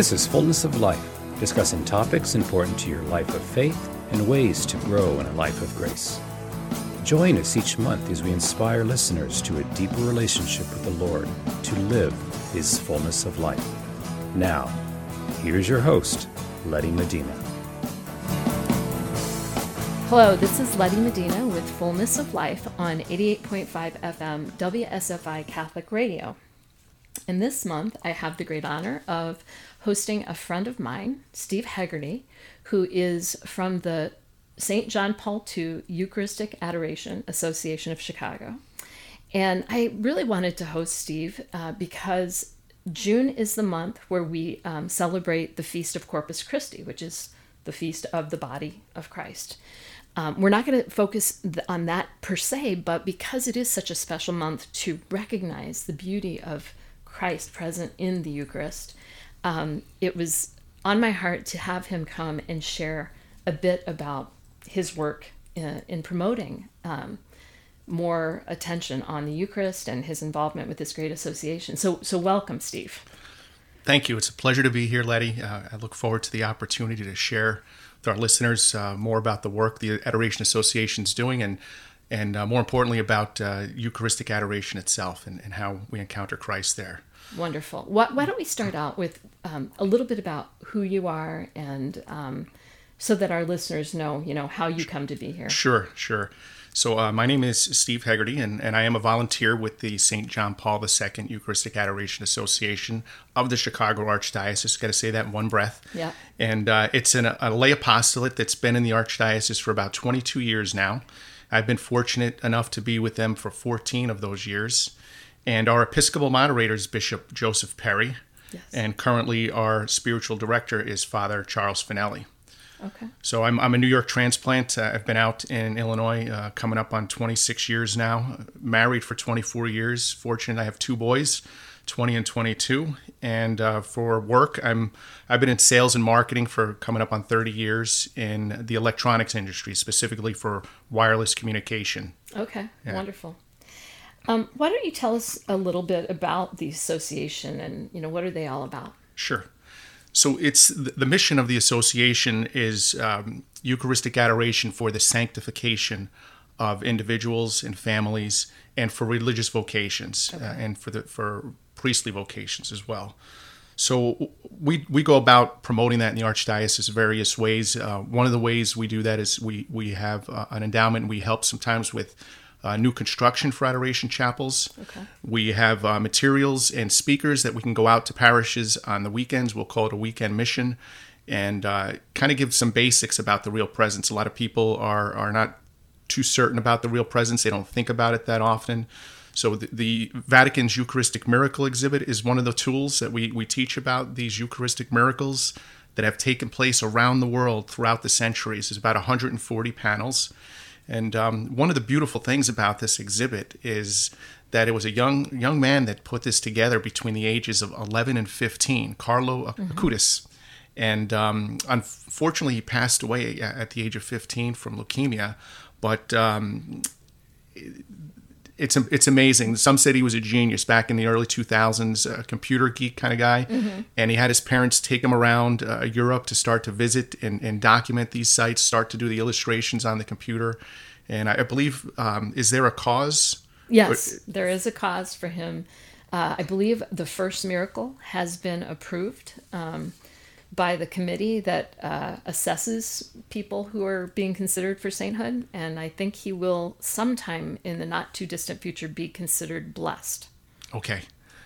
This is Fullness of Life, discussing topics important to your life of faith and ways to grow in a life of grace. Join us each month as we inspire listeners to a deeper relationship with the Lord to live His fullness of life. Now, here's your host, Letty Medina. Hello, this is Letty Medina with Fullness of Life on 88.5 FM WSFI Catholic Radio. And this month, I have the great honor of hosting a friend of mine, Steve Hegarty, who is from the St. John Paul II Eucharistic Adoration Association of Chicago. And I really wanted to host Steve uh, because June is the month where we um, celebrate the Feast of Corpus Christi, which is the feast of the body of Christ. Um, we're not going to focus on that per se, but because it is such a special month to recognize the beauty of Christ present in the Eucharist, um, it was on my heart to have him come and share a bit about his work in, in promoting um, more attention on the Eucharist and his involvement with this great association. So, so welcome, Steve. Thank you. It's a pleasure to be here, Letty. Uh, I look forward to the opportunity to share with our listeners uh, more about the work the Adoration Association is doing and and uh, more importantly about uh, Eucharistic adoration itself and, and how we encounter Christ there. Wonderful. Why, why don't we start out with um, a little bit about who you are and um, so that our listeners know, you know, how you come to be here. Sure, sure. So uh, my name is Steve Hegarty, and, and I am a volunteer with the St. John Paul II Eucharistic Adoration Association of the Chicago Archdiocese. Got to say that in one breath. Yeah. And uh, it's an, a lay apostolate that's been in the Archdiocese for about 22 years now. I've been fortunate enough to be with them for 14 of those years. And our Episcopal moderator is Bishop Joseph Perry. Yes. And currently, our spiritual director is Father Charles Finelli. Okay. So I'm, I'm a New York transplant. Uh, I've been out in Illinois uh, coming up on 26 years now. Married for 24 years. Fortunate I have two boys, 20 and 22. And uh, for work, I'm I've been in sales and marketing for coming up on 30 years in the electronics industry, specifically for wireless communication. Okay. Yeah. Wonderful. Um, why don't you tell us a little bit about the association and you know what are they all about? Sure. So it's the mission of the association is um, Eucharistic adoration for the sanctification of individuals and families, and for religious vocations, uh, okay. uh, and for the for priestly vocations as well. So we we go about promoting that in the archdiocese various ways. Uh, one of the ways we do that is we we have uh, an endowment. And We help sometimes with uh, new construction for adoration chapels. Okay. We have uh, materials and speakers that we can go out to parishes on the weekends. We'll call it a weekend mission and uh, kind of give some basics about the real presence. A lot of people are, are not too certain about the real presence, they don't think about it that often. So, the, the Vatican's Eucharistic Miracle exhibit is one of the tools that we, we teach about these Eucharistic miracles that have taken place around the world throughout the centuries. There's about 140 panels and um, one of the beautiful things about this exhibit is that it was a young young man that put this together between the ages of 11 and 15, Carlo mm-hmm. Acutis. And um, unfortunately, he passed away at the age of 15 from leukemia. But um, it's it's amazing. Some said he was a genius back in the early 2000s, a computer geek kind of guy, mm-hmm. and he had his parents take him around uh, Europe to start to visit and, and, document these sites, start to do the illustrations on the computer. And I, I believe, um, is there a cause? Yes, or, there is a cause for him. Uh, I believe the first miracle has been approved. Um, by the committee that uh, assesses people who are being considered for sainthood, and I think he will sometime in the not too distant future be considered blessed. Okay.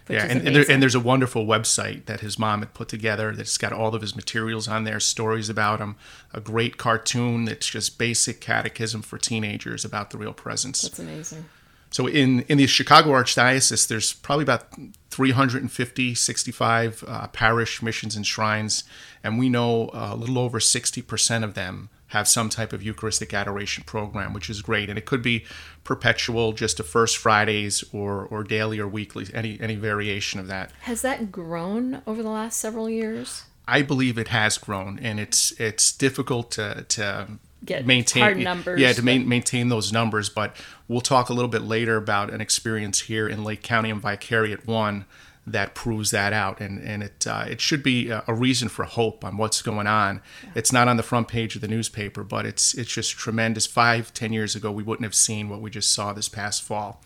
Yeah, and, and, there, and, there's a wonderful website that his mom had put together that's got all of his materials on there, stories about him, a great cartoon that's just basic catechism for teenagers about the real presence. That's amazing. So in, in the Chicago Archdiocese, there's probably about 350, 65 uh, parish missions and shrines, and we know uh, a little over 60% of them have some type of Eucharistic adoration program, which is great. And it could be perpetual, just to first Fridays, or or daily or weekly, any any variation of that. Has that grown over the last several years? I believe it has grown, and it's it's difficult to to get maintain hard numbers. Yeah, to ma- maintain those numbers. But we'll talk a little bit later about an experience here in Lake County and Vicariate One that proves that out, and and it uh, it should be a reason for hope on what's going on. Yeah. It's not on the front page of the newspaper, but it's it's just tremendous. Five ten years ago, we wouldn't have seen what we just saw this past fall.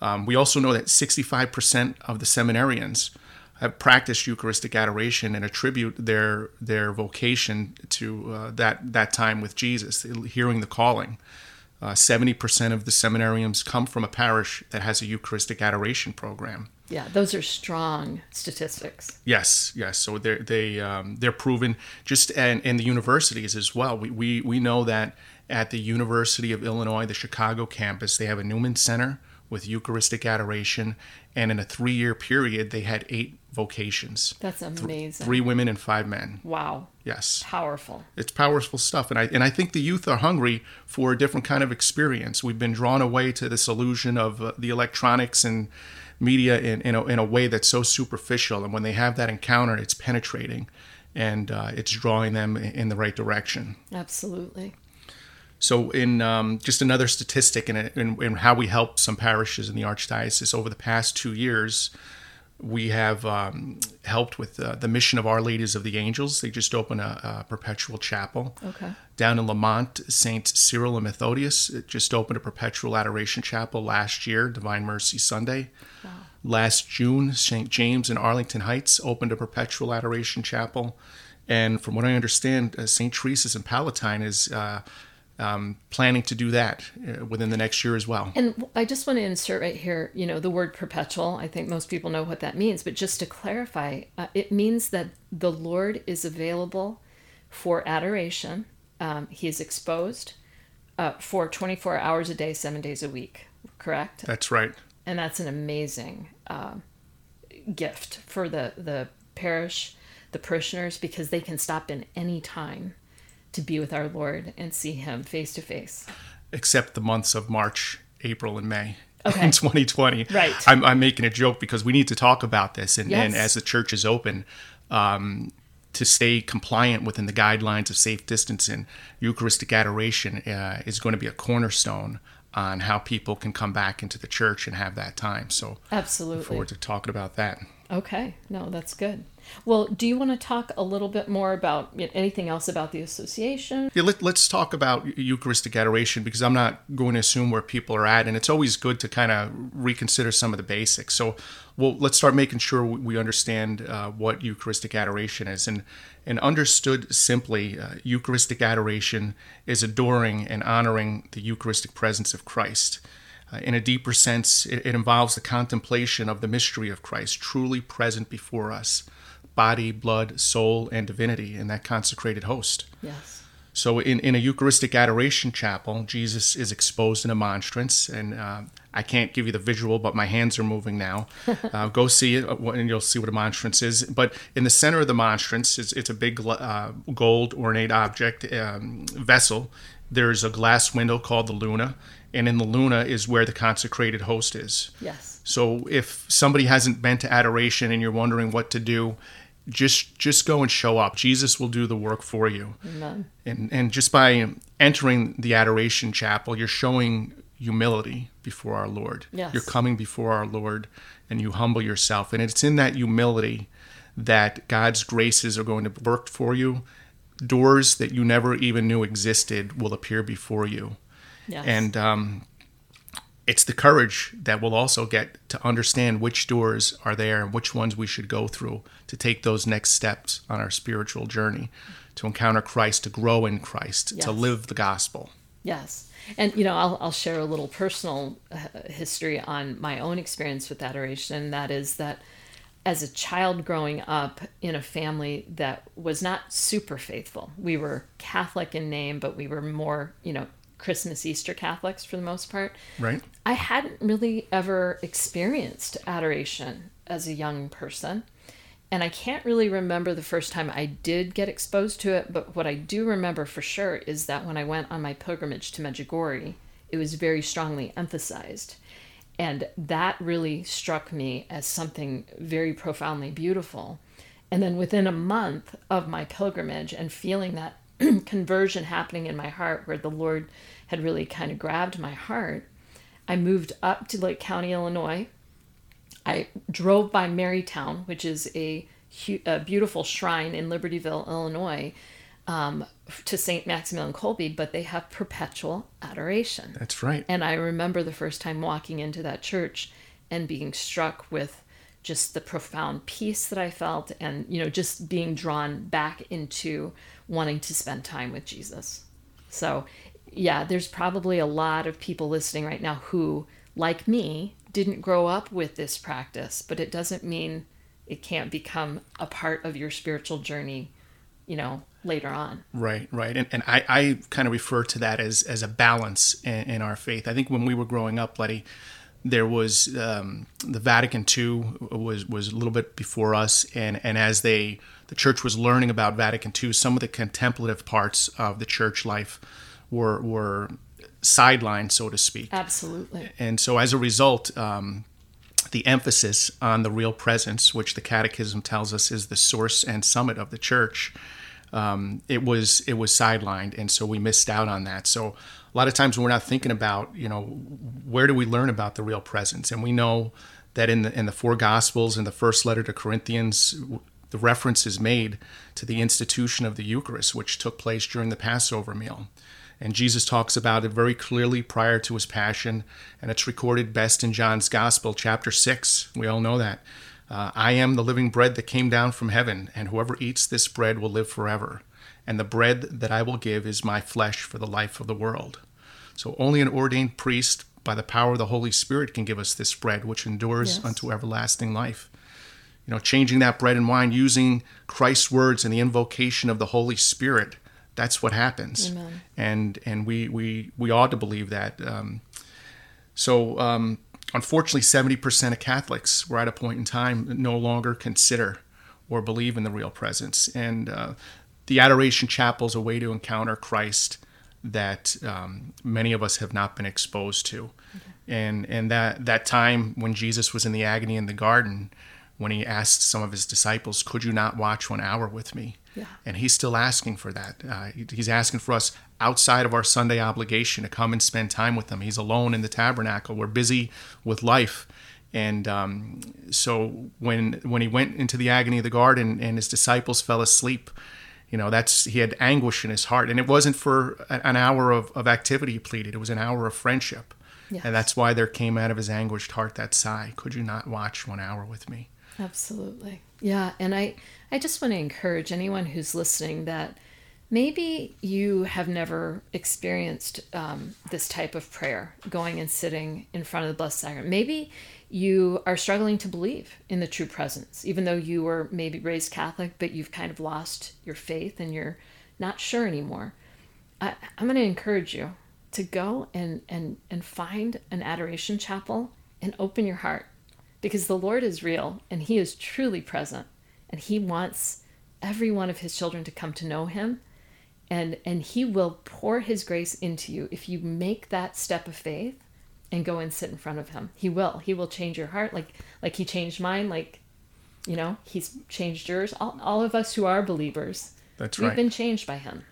Um, we also know that 65% of the seminarians have practiced Eucharistic adoration and attribute their their vocation to uh, that that time with Jesus, hearing the calling. Uh, seventy percent of the seminarians come from a parish that has a Eucharistic adoration program. Yeah, those are strong statistics. Yes, yes. So they're they um, they're proven just and in the universities as well. We, we we know that at the University of Illinois, the Chicago campus, they have a Newman Center with Eucharistic adoration, and in a three-year period, they had eight vocations. That's amazing. Th- three women and five men. Wow. Yes. Powerful. It's powerful stuff, and I and I think the youth are hungry for a different kind of experience. We've been drawn away to this illusion of uh, the electronics and media in in a, in a way that's so superficial, and when they have that encounter, it's penetrating, and uh, it's drawing them in the right direction. Absolutely. So, in um, just another statistic in, in, in, how we help some parishes in the Archdiocese over the past two years, we have um, helped with uh, the mission of Our Ladies of the Angels. They just opened a, a perpetual chapel. Okay. Down in Lemont, St. Cyril and Methodius it just opened a perpetual adoration chapel last year, Divine Mercy Sunday. Wow. Last June, St. James in Arlington Heights opened a perpetual adoration chapel. And from what I understand, uh, St. Teresa's in Palatine is uh, um, planning to do that uh, within the next year as well. And I just want to insert right here, you know, the word perpetual. I think most people know what that means, but just to clarify, uh, it means that the Lord is available for adoration. Um, he is exposed uh, for 24 hours a day, seven days a week. Correct. That's right. And that's an amazing uh, gift for the the parish, the parishioners, because they can stop in any time to be with our Lord and see Him face to face. Except the months of March, April, and May. Okay. In 2020, right? I'm, I'm, making a joke because we need to talk about this, and, yes. and as the church is open, um, to stay compliant within the guidelines of safe distancing, Eucharistic adoration uh, is going to be a cornerstone on how people can come back into the church and have that time. So, absolutely, look forward to talking about that. Okay, no, that's good. Well, do you want to talk a little bit more about anything else about the association? Yeah, let, us talk about Eucharistic adoration because I'm not going to assume where people are at, and it's always good to kind of reconsider some of the basics. So, well, let's start making sure we understand uh, what Eucharistic adoration is, and and understood simply, uh, Eucharistic adoration is adoring and honoring the Eucharistic presence of Christ. Uh, in a deeper sense, it, it, involves the contemplation of the mystery of Christ, truly present before us body, blood, soul, and divinity in that consecrated host. Yes. So, in, in a Eucharistic adoration chapel, Jesus is exposed in a monstrance, and uh, I can't give you the visual, but my hands are moving now. Uh, go see it, uh, and you'll see what a monstrance is. But in the center of the monstrance, it's, it's a big uh, gold ornate object um, vessel. There's a glass window called the luna, and in the luna is where the consecrated host is. Yes. So, if somebody hasn't been to adoration and you're wondering what to do, just just go and show up. Jesus will do the work for you. Amen. And and just by entering the adoration chapel, you're showing humility before our Lord. Yes. You're coming before our Lord and you humble yourself. And it's in that humility that God's graces are going to work for you. Doors that you never even knew existed will appear before you. Yes. And um, it's the courage that we'll also get to understand which doors are there and which ones we should go through to take those next steps on our spiritual journey, to encounter Christ, to grow in Christ, yes. to live the gospel. Yes. And, you know, I'll, I'll share a little personal uh, history on my own experience with adoration. That is that as a child growing up in a family that was not super faithful, we were Catholic in name, but we were more, you know, Christmas Easter Catholics for the most part. Right. I hadn't really ever experienced adoration as a young person. And I can't really remember the first time I did get exposed to it, but what I do remember for sure is that when I went on my pilgrimage to Medjugorje, it was very strongly emphasized. And that really struck me as something very profoundly beautiful. And then within a month of my pilgrimage and feeling that conversion happening in my heart where the Lord had really kind of grabbed my heart, I moved up to Lake County, Illinois. I drove by Marytown, which is a, a beautiful shrine in Libertyville, Illinois, um, to St. Maximilian Kolbe, but they have perpetual adoration. That's right. And I remember the first time walking into that church and being struck with just the profound peace that I felt and, you know, just being drawn back into wanting to spend time with Jesus. So, yeah, there's probably a lot of people listening right now who, like me, didn't grow up with this practice, but it doesn't mean it can't become a part of your spiritual journey, you know, later on. Right, right. And, and I, I kind of refer to that as, as a balance in, in our faith. I think when we were growing up, Letty, there was um, the Vatican II was was a little bit before us, and and as they the church was learning about Vatican II, some of the contemplative parts of the church life were were sidelined, so to speak. Absolutely. And so as a result. Um, the emphasis on the real presence, which the Catechism tells us is the source and summit of the church, um, it was it was sidelined, and so we missed out on that. So a lot of times we're not thinking about you know where do we learn about the real presence, and we know that in the in the four Gospels in the first letter to Corinthians, the reference is made to the institution of the Eucharist, which took place during the Passover meal. And Jesus talks about it very clearly prior to his passion, and it's recorded best in John's Gospel, chapter 6. We all know that. Uh, I am the living bread that came down from heaven, and whoever eats this bread will live forever. And the bread that I will give is my flesh for the life of the world. So only an ordained priest, by the power of the Holy Spirit, can give us this bread, which endures Yes. unto everlasting life. You know, changing that bread and wine using Christ's words and the invocation of the Holy Spirit. That's what happens, Amen. and and we we we ought to believe that. Um, so, um, unfortunately, 70% of Catholics were at a point in time no longer consider or believe in the real presence. And uh, the Adoration Chapel is a way to encounter Christ that um, many of us have not been exposed to. And, and that, that time when Jesus was in the agony in the garden, when he asked some of his disciples, Could you not watch one hour with me? Yeah. And he's still asking for that. Uh, he's asking for us outside of our Sunday obligation to come and spend time with him. He's alone in the tabernacle. We're busy with life. And um, so when when he went into the agony of the garden and his disciples fell asleep, you know, that's he had anguish in his heart. And it wasn't for an hour of, of activity he pleaded, it was an hour of friendship. Yes. And that's why there came out of his anguished heart that sigh, Could you not watch one hour with me? Absolutely. Yeah, and I I just want to encourage anyone who's listening that maybe you have never experienced um, this type of prayer, going and sitting in front of the Blessed Sacrament. Maybe you are struggling to believe in the true presence, even though you were maybe raised Catholic, but you've kind of lost your faith and you're not sure anymore. I, I'm going to encourage you to go and, and, and find an adoration chapel and open your heart because the Lord is real and He is truly present and He wants every one of His children to come to know Him and and He will pour His grace into you if you make that step of faith and go and sit in front of Him. He will. He will change your heart like like He changed mine. Like you know He's changed yours. All, all of us who are believers, That's we've right. been changed by Him.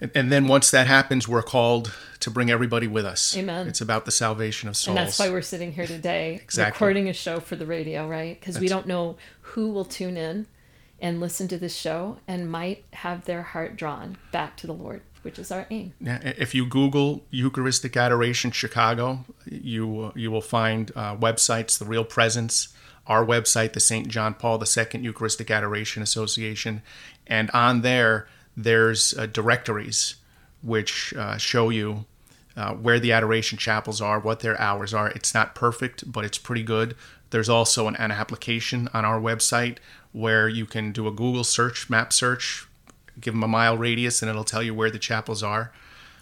And, and then once that happens, we're called to bring everybody with us. Amen. It's about the salvation of souls. And that's why we're sitting here today Exactly. recording a show for the radio, right? Because we don't know who will tune in and listen to this show and might have their heart drawn back to the Lord, which is our aim. Yeah, If you Google Eucharistic Adoration Chicago, you you will find uh, websites, the Real Presence, our website, the St. John Paul II Eucharistic Adoration Association, and on there there's uh, directories which uh, show you uh, where the adoration chapels are, what their hours are. It's not perfect, but it's pretty good. There's also an, an application on our website where you can do a Google search, map search, give them a mile radius, and it'll tell you where the chapels are.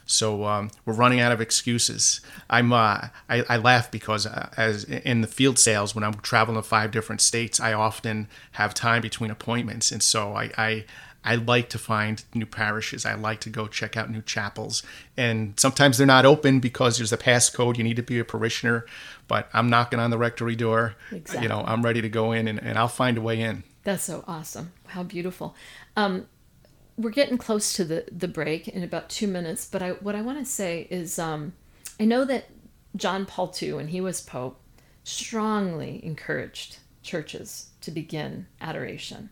So um, we're running out of excuses. I'm uh, I, I laugh because uh, as in the field sales when I'm traveling to five different states, I often have time between appointments, and so I. I I like to find new parishes. I like to go check out new chapels. And sometimes they're not open because there's a passcode. You need to be a parishioner. But I'm knocking on the rectory door. You know, I'm ready to go in and, and I'll find a way in. That's so awesome. How beautiful. Um, we're getting close to the, the break in about two minutes, but I, what I want to say is um, I know that John Paul II, when he was Pope, strongly encouraged churches to begin adoration.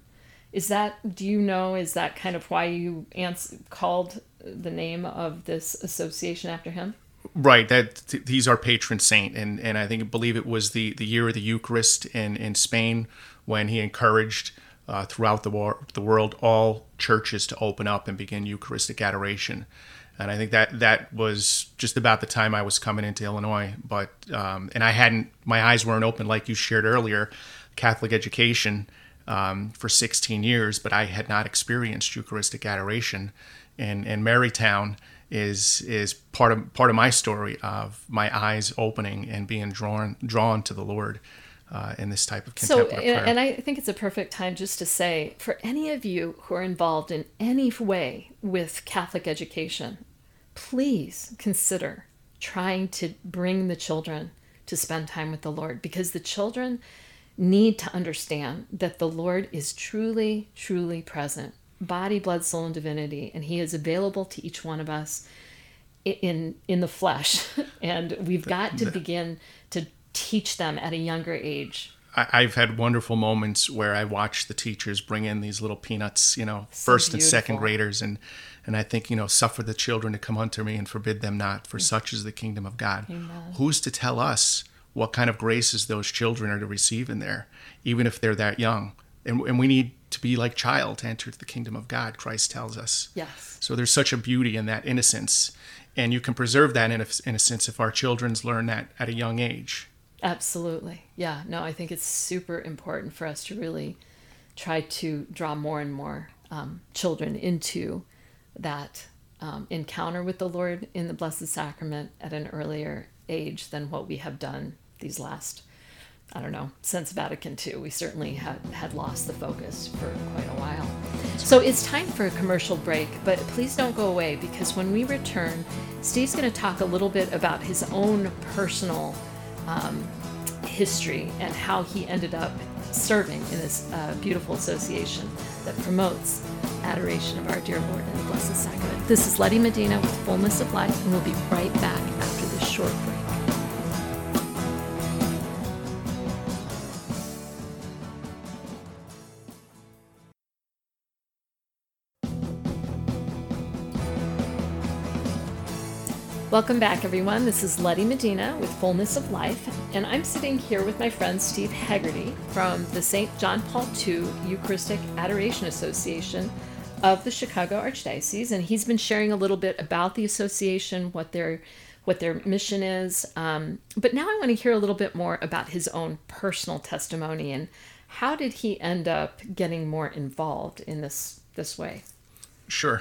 Is that, do you know, is that kind of why you ans- called the name of this association after him? Right, that he's our patron saint, and, and I think believe it was the, the year of the Eucharist in, in Spain when he encouraged uh, throughout the, war, the world all churches to open up and begin Eucharistic adoration. And I think that that was just about the time I was coming into Illinois. But um, and I hadn't my eyes weren't open like you shared earlier, Catholic education um, for 16 years, but I had not experienced Eucharistic adoration. And and Marytown is is part of part of my story of my eyes opening and being drawn drawn to the Lord uh, in this type of contemplative so, prayer. and I think it's a perfect time just to say for any of you who are involved in any way with Catholic education, please consider trying to bring the children to spend time with the Lord because the children need to understand that the Lord is truly, truly present body, blood, soul, and divinity, and He is available to each one of us in in the flesh, and we've got to begin to teach them at a younger age. I've had wonderful moments where I watch the teachers bring in these little peanuts, you know, so first beautiful. and second graders, and and I think you know, suffer the children to come unto me and forbid them not, for mm. such is the kingdom of God. Amen. Who's to tell us what kind of graces those children are to receive in there, even if they're that young? And, and we need to be like child to enter the kingdom of God. Christ tells us. Yes. So there's such a beauty in that innocence, and you can preserve that innocence if our children's learn that at a young age. Absolutely. Yeah. No, I think it's super important for us to really try to draw more and more um, children into that um, encounter with the Lord in the Blessed Sacrament at an earlier age than what we have done these last, I don't know, since Vatican II. We certainly had, had lost the focus for quite a while. So it's time for a commercial break, but please don't go away because when we return, Steve's going to talk a little bit about his own personal um, history and how he ended up serving in this uh, beautiful association that promotes adoration of our dear Lord and the Blessed Sacrament. This is Letty Medina with Fullness of Life, and we'll be right back after this short break. Welcome back, everyone. This is Letty Medina with Fullness of Life, and I'm sitting here with my friend Steve Haggerty from the St. John Paul II Eucharistic Adoration Association of the Chicago Archdiocese, and he's been sharing a little bit about the association, what their what their mission is. Um, but now I want to hear a little bit more about his own personal testimony and how did he end up getting more involved in this this way. Sure.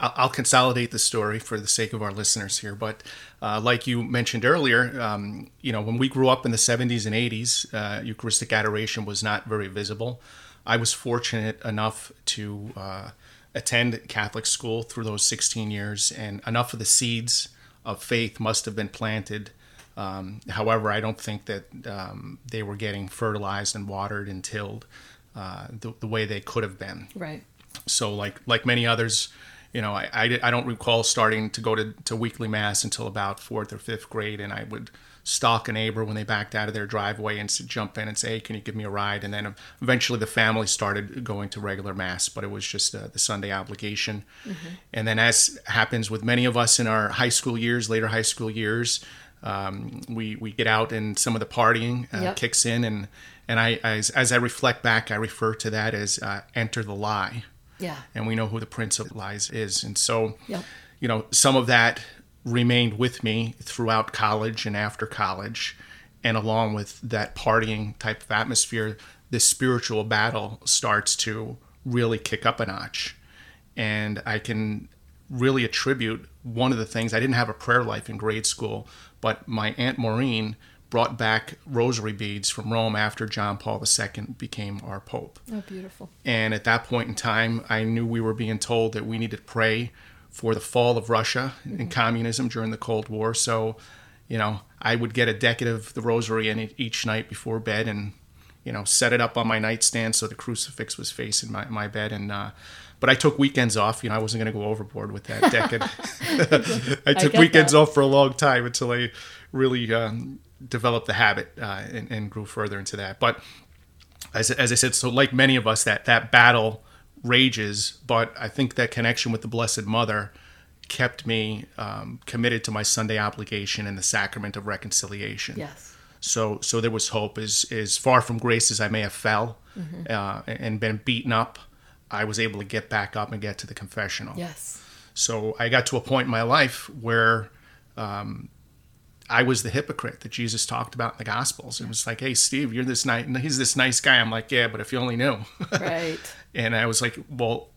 I'll consolidate the story for the sake of our listeners here. But uh, like you mentioned earlier, um, you know, when we grew up in the 70s and 80s, uh, Eucharistic adoration was not very visible. I was fortunate enough to uh, attend Catholic school through those 16 years, and enough of the seeds of faith must have been planted. Um, however, I don't think that um, they were getting fertilized and watered and tilled uh, the, the way they could have been. Right. So, like like many others, you know, I, I, I, don't recall starting to go to, to weekly mass until about fourth or fifth grade, and I would stalk a neighbor when they backed out of their driveway and jump in and say, hey, "Can you give me a ride?" And then eventually the family started going to regular mass, but it was just uh, the Sunday obligation. Mm-hmm. And then, as happens with many of us in our high school years, later high school years, um, we we get out and some of the partying uh, yep. kicks in, and and I as, as I reflect back, I refer to that as uh, enter the lie. Yeah. And we know who the Prince of Lies is. And so, yep. you know, some of that remained with me throughout college and after college. And along with that partying type of atmosphere, this spiritual battle starts to really kick up a notch. And I can really attribute one of the things I didn't have a prayer life in grade school, but my Aunt Maureen brought back rosary beads from Rome after John Paul II became our pope. Oh, beautiful. And at that point in time, I knew we were being told that we needed to pray for the fall of Russia mm-hmm. and communism during the Cold War. So, you know, I would get a decade of the rosary in each night before bed and, you know, set it up on my nightstand so the crucifix was facing my, my bed. And, uh, but I took weekends off. You know, I wasn't going to go overboard with that decade. I took I weekends that. off for a long time until I really um, developed the habit uh, and, and grew further into that. But as, as I said, so like many of us, that that battle rages. But I think that connection with the Blessed Mother kept me um, committed to my Sunday obligation and the sacrament of reconciliation. Yes. So so there was hope. As as far from grace as I may have fell uh, and been beaten up, I was able to get back up and get to the confessional. Yes. So I got to a point in my life where um, I was the hypocrite that Jesus talked about in the Gospels. It was like, "Hey, Steve, you're this nice. He's this nice guy." I'm like, "Yeah, but if you only knew." Right. and I was like, "Well,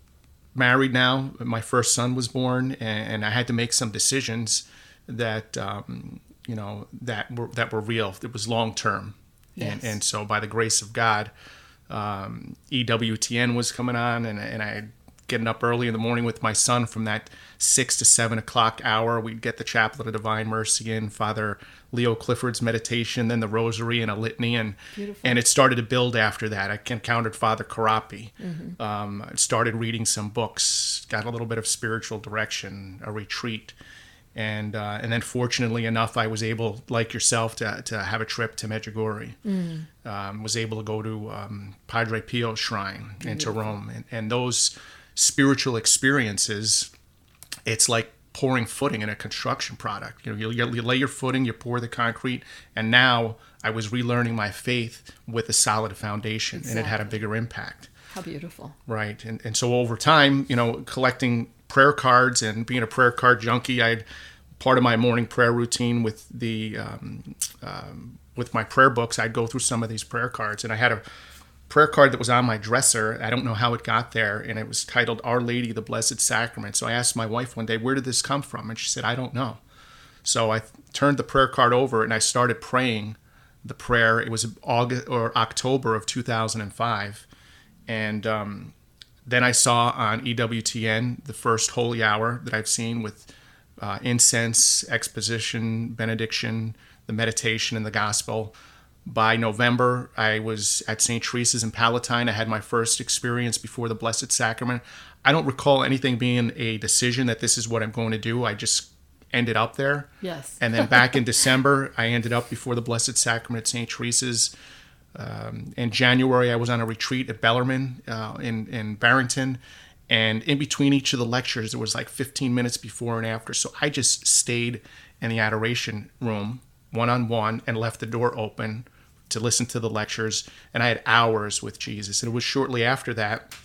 married now. My first son was born, and, and I had to make some decisions that um, you know that were that were real. It was long term, Yes. and and so by the grace of God, um, EWTN was coming on, and and I getting up early in the morning with my son from that six to seven o'clock hour. We'd get the Chaplet of Divine Mercy in, Father Leo Clifford's meditation, then the Rosary and a litany, and Beautiful. and it started to build after that. I encountered Father Corapi. Um, started reading some books, got a little bit of spiritual direction, a retreat. And uh, and then fortunately enough, I was able, like yourself, to, to have a trip to Medjugorje. Um, was able to go to um, Padre Pio's shrine into Rome, and, and those spiritual experiences, it's like pouring footing in a construction product. You know, you, you lay your footing, you pour the concrete, and now I was relearning my faith with a solid foundation, and it had a bigger impact. How beautiful. Right. And, and so over time, you know, collecting prayer cards and being a prayer card junkie, I'd part of my morning prayer routine with the um, um, with my prayer books. I'd go through some of these prayer cards, and I had a prayer card that was on my dresser. I don't know how it got there, and it was titled "Our Lady, the Blessed Sacrament." So I asked my wife one day, "Where did this come from?" And she said, "I don't know." So I turned the prayer card over and I started praying the prayer. It was August or October of 2005, and um, then I saw on EWTN the first holy hour that I've seen with uh, incense, exposition, benediction, the meditation, and the gospel. By November, I was at St. Teresa's in Palatine. I had my first experience before the Blessed Sacrament. I don't recall anything being a decision that this is what I'm going to do. I just ended up there. Yes. And then back in December, I ended up before the Blessed Sacrament at St. Teresa's. Um, in January, I was on a retreat at Bellarmine uh, in, in Barrington. And in between each of the lectures, there was like 15 minutes before and after. So I just stayed in the adoration room one on one and left the door open to listen to the lectures. And I had hours with Jesus. And it was shortly after that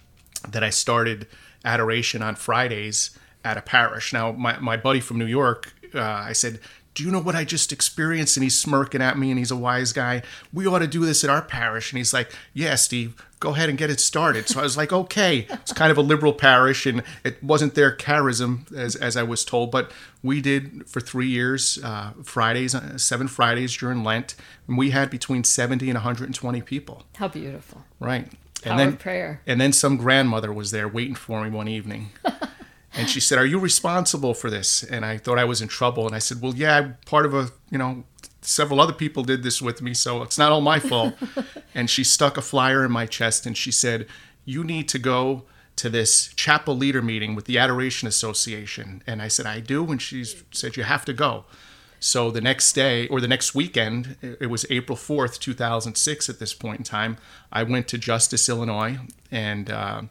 that I started adoration on Fridays at a parish. Now, my, my buddy from New York, uh, I said, Do you know what I just experienced? And he's smirking at me and he's a wise guy. We ought to do this at our parish. And he's like, Yeah, Steve, go ahead and get it started. So I was like, Okay. It's kind of a liberal parish and it wasn't their charism, as, as I was told, but we did for three years, uh, Fridays, uh, seven Fridays during Lent. And we had between 70 and 120 people. How beautiful. Right. Power And then prayer. and then some grandmother was there waiting for me one evening. and she said, "Are you responsible for this?" And I thought I was in trouble. And I said, "Well, yeah, I'm part of a, you know, several other people did this with me, so it's not all my fault." and she stuck a flyer in my chest and she said, "You need to go to this chapel leader meeting with the Adoration Association." And I said, "I do." And she said, "You have to go." So the next day or the next weekend, it was April 4th, 2006 at this point in time, I went to Justice, Illinois and uh,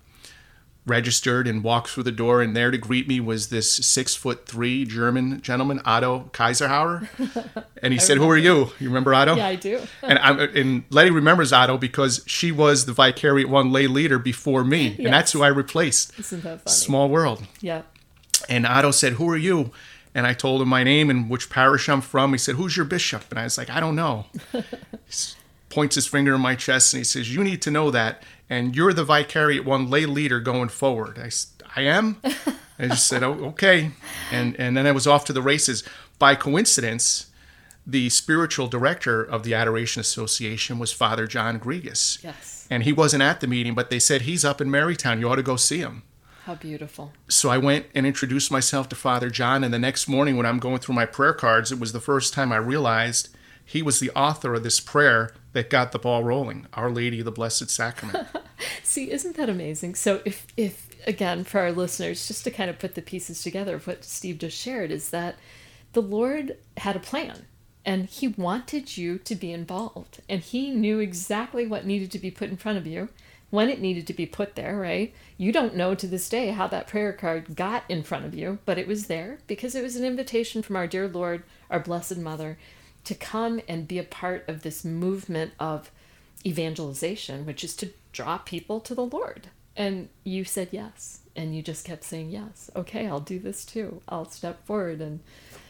registered and walked through the door. And there to greet me was this six foot three German gentleman, Otto Kaiserhauer. And he said, Who are you? You remember Otto? Yeah, I do. and I'm, and Letty remembers Otto because she was the Vicariate One lay leader before me. And that's who I replaced. Isn't that funny? Small world. Yeah. And Otto said, Who are you? And I told him my name and which parish I'm from. He said, Who's your bishop? And I was like, I don't know. he points his finger in my chest and he says, You need to know that. And you're the Vicariate One lay leader going forward. I, I am? I just said, Oh, okay. And, and then I was off to the races. By coincidence, the spiritual director of the Adoration Association was Father John Grigus. Yes. And he wasn't at the meeting, but they said, He's up in Marytown. You ought to go see him How beautiful. so I went and introduced myself to Father John. And the next morning, when I'm going through my prayer cards, it was the first time I realized he was the author of this prayer that got the ball rolling Our Lady of the Blessed Sacrament. See, isn't that amazing? So if if again for our listeners, just to kind of put the pieces together of what Steve just shared, is that the Lord had a plan. and he wanted you to be involved. And he knew exactly what needed to be put in front of you, when it needed to be put there, right? You don't know to this day how that prayer card got in front of you, but it was there because it was an invitation from our dear Lord, our Blessed Mother, to come and be a part of this movement of evangelization, which is to draw people to the Lord. And you said yes. And you just kept saying yes. Okay, I'll do this too. I'll step forward. And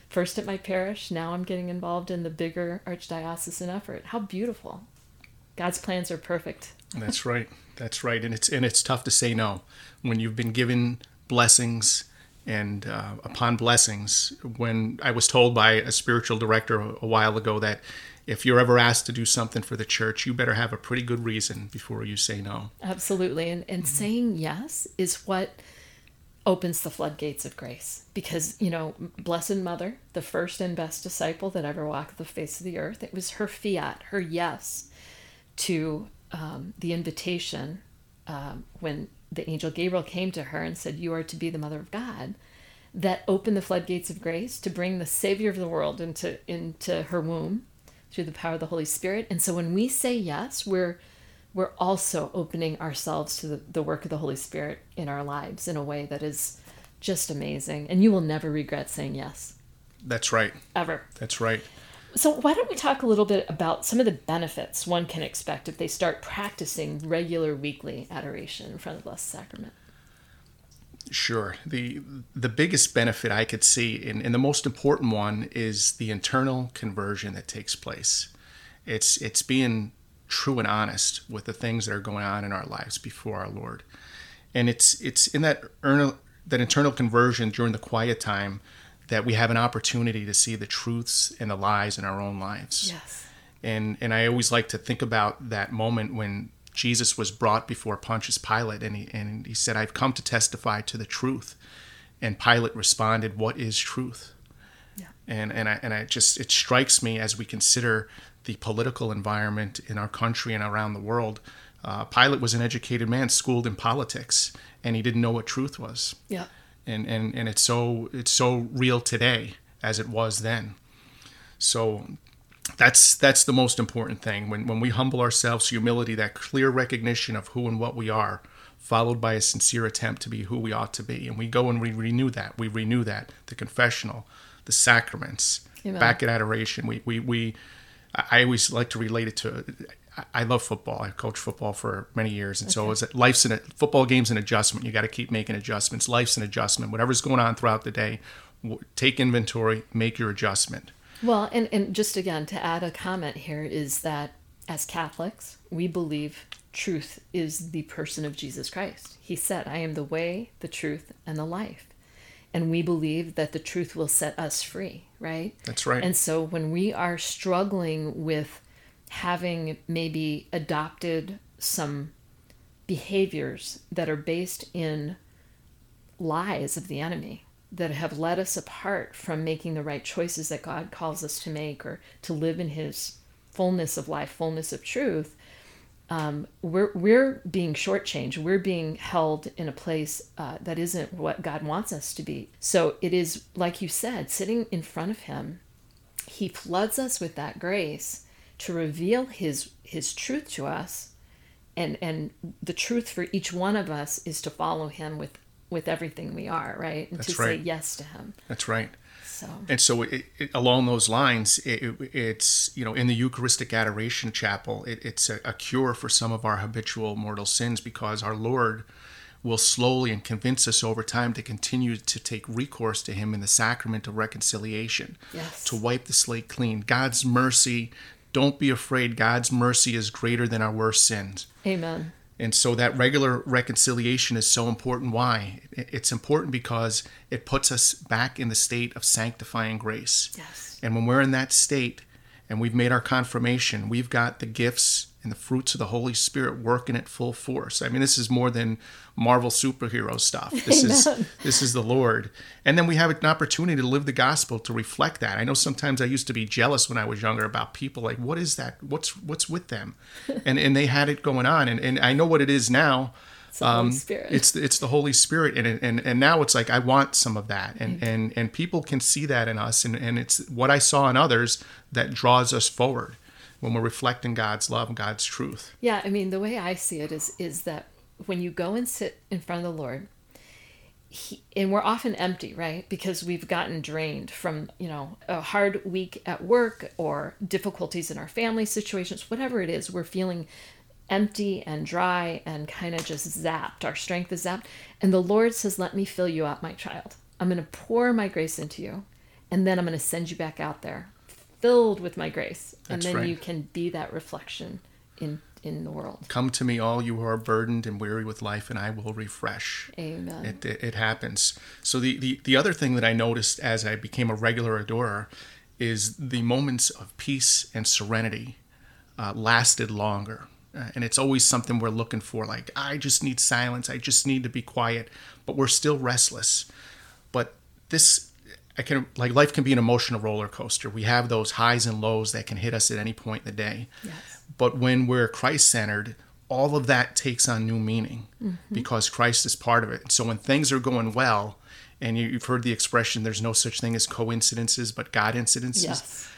first at my parish, now I'm getting involved in the bigger archdiocesan effort. How beautiful. God's plans are perfect. That's right. That's right. And it's and it's tough to say no when you've been given blessings and uh, upon blessings. When I was told by a spiritual director a while ago that if you're ever asked to do something for the church, you better have a pretty good reason before you say no. Absolutely. And and mm-hmm. saying yes is what opens the floodgates of grace because you know blessed mother the first and best disciple that ever walked the face of the earth it was her fiat her yes to um, the invitation um, when the angel gabriel came to her and said you are to be the mother of god that opened the floodgates of grace to bring the savior of the world into into her womb through the power of the holy spirit and so when we say yes we're we're also opening ourselves to the, the work of the Holy Spirit in our lives in a way that is just amazing. And you will never regret saying yes. That's right. Ever. That's right. So, why don't we talk a little bit about some of the benefits one can expect if they start practicing regular weekly adoration in front of the Blessed Sacrament? Sure. The the biggest benefit I could see, and, and the most important one, is the internal conversion that takes place. It's it's being true and honest with the things that are going on in our lives before our Lord. And it's it's in that that internal conversion during the quiet time that we have an opportunity to see the truths and the lies in our own lives. Yes. And and I always like to think about that moment when Jesus was brought before Pontius Pilate and he and he said, I've come to testify to the truth. And Pilate responded, What is truth? Yeah. And and I and I just it strikes me as we consider the political environment in our country and around the world. Uh, Pilate was an educated man, schooled in politics, and he didn't know what truth was. Yeah. And and and it's so it's so real today as it was then. So that's that's the most important thing. When when we humble ourselves, humility, that clear recognition of who and what we are, followed by a sincere attempt to be who we ought to be, and we go and we renew that. We renew that. The confessional, the sacraments, Amen. back at adoration. We we we I always like to relate it to. I love football. I coached football for many years, and okay. so it's life's in an football game's an adjustment. You got to keep making adjustments. Life's an adjustment. Whatever's going on throughout the day, take inventory, make your adjustment. Well, and and just again to add a comment here is that as Catholics, we believe truth is the person of Jesus Christ. He said, "I am the way, the truth, and the life." and we believe that the truth will set us free, right? That's right. And so when we are struggling with having maybe adopted some behaviors that are based in lies of the enemy that have led us apart from making the right choices that God calls us to make or to live in his fullness of life, fullness of truth, um, we're we're being shortchanged. We're being held in a place uh, that isn't what God wants us to be. So it is like you said, sitting in front of Him, He floods us with that grace to reveal His His truth to us, and and the truth for each one of us is to follow Him with with everything we are, right, and That's to right. say yes to Him. That's right. So. And so, it, it, along those lines, it, it's you know in the Eucharistic Adoration Chapel, it's a, a, cure for some of our habitual mortal sins because our Lord will slowly and convince us over time to continue to take recourse to Him in the sacrament of reconciliation, yes. to wipe the slate clean. God's mercy. Don't be afraid. God's mercy is greater than our worst sins. Amen. And so that regular reconciliation is so important. Why? It's important because it puts us back in the state of sanctifying grace. Yes. And when we're in that state and we've made our confirmation, we've got the gifts and the fruits of the Holy Spirit working at full force. I mean, this is more than Marvel superhero stuff. This is this is the Lord. And then we have an opportunity to live the gospel to reflect that. I know sometimes I used to be jealous when I was younger about people like, what is that? What's what's with them? And and they had it going on. And and I know what it is now. It's the Holy Spirit. Um, It's it's the Holy Spirit, and and and now it's like I want some of that, and and and people can see that in us, and and it's what I saw in others that draws us forward when we're reflecting God's love and God's truth. Yeah, I mean, the way I see it is is that when you go and sit in front of the Lord, he, and we're often empty, right? Because we've gotten drained from, you know, a hard week at work or difficulties in our family situations, whatever it is, we're feeling empty and dry and kind of just zapped. Our strength is zapped. And the Lord says, Let me fill you up, my child. I'm going to pour my grace into you, and then I'm going to send you back out there filled with my grace. And That's then right. you can be that reflection in in the world. Come to me, all you who are burdened and weary with life, and I will refresh. Amen. It, it, it happens. So the, the the other thing that I noticed as I became a regular adorer is the moments of peace and serenity uh, lasted longer. Uh, and it's always something we're looking for. Like I just need silence. I just need to be quiet. But we're still restless. But this, I can like life can be an emotional roller coaster. We have those highs and lows that can hit us at any point in the day. Yes. But when we're Christ centered, all of that takes on new meaning mm-hmm. because Christ is part of it. So when things are going well, and you, you've heard the expression, there's no such thing as coincidences, but God incidences yes.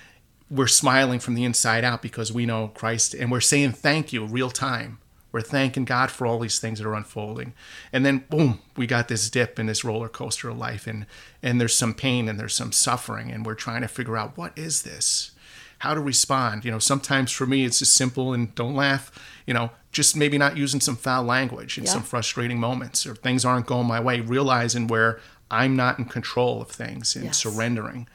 we're smiling from the inside out because we know Christ and we're saying thank you real time. We're thanking God for all these things that are unfolding. And then boom, we got this dip in this roller coaster of life and and there's some pain and there's some suffering and we're trying to figure out what is this? How to respond. You know, sometimes for me it's just simple and don't laugh, you know, just maybe not using some foul language in Yeah. some frustrating moments or things aren't going my way, realizing where I'm not in control of things and Yes. surrendering.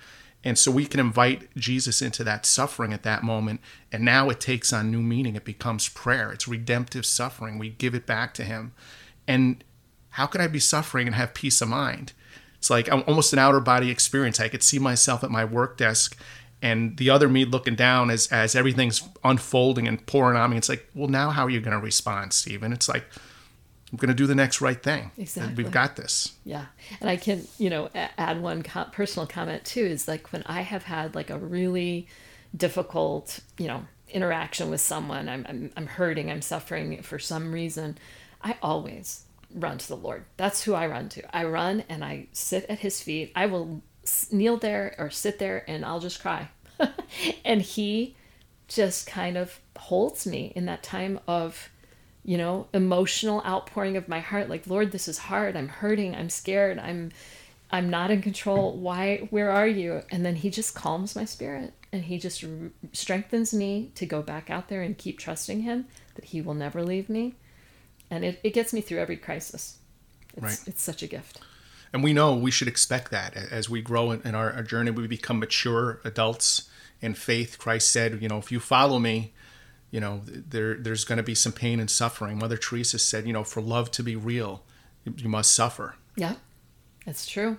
And so we can invite Jesus into that suffering at that moment. And now it takes on new meaning. It becomes prayer. It's redemptive suffering. We give it back to Him. And how can I be suffering and have peace of mind? It's like al- almost an outer body experience. I could see myself at my work desk and the other me looking down as, as everything's unfolding and pouring on me. It's like, well, now how are you going to respond, Stephen? It's like, I'm going to do the next right thing. Exactly. We've got this. Yeah. And I can, you know, add one co- personal comment too is like when I have had like a really difficult, you know, interaction with someone, I'm, I'm, I'm hurting, I'm suffering for some reason, I always run to the Lord. That's who I run to. I run and I sit at his feet. I will kneel there or sit there and I'll just cry. and he just kind of holds me in that time of you know emotional outpouring of my heart like lord this is hard. I'm hurting. I'm scared. I'm i'm not in control. Why where are you? And then he just calms my spirit and he just r- strengthens me to go back out there and keep trusting him that he will never leave me. And it, it gets me through every crisis. It's, Right. it's such a gift. And we know we should expect that as we grow in in our, our journey, we become mature adults in faith. Christ said, you know, if you follow me, you know, there there's going to be some pain and suffering. Mother Teresa said, you know, for love to be real, you must suffer. Yeah, that's true.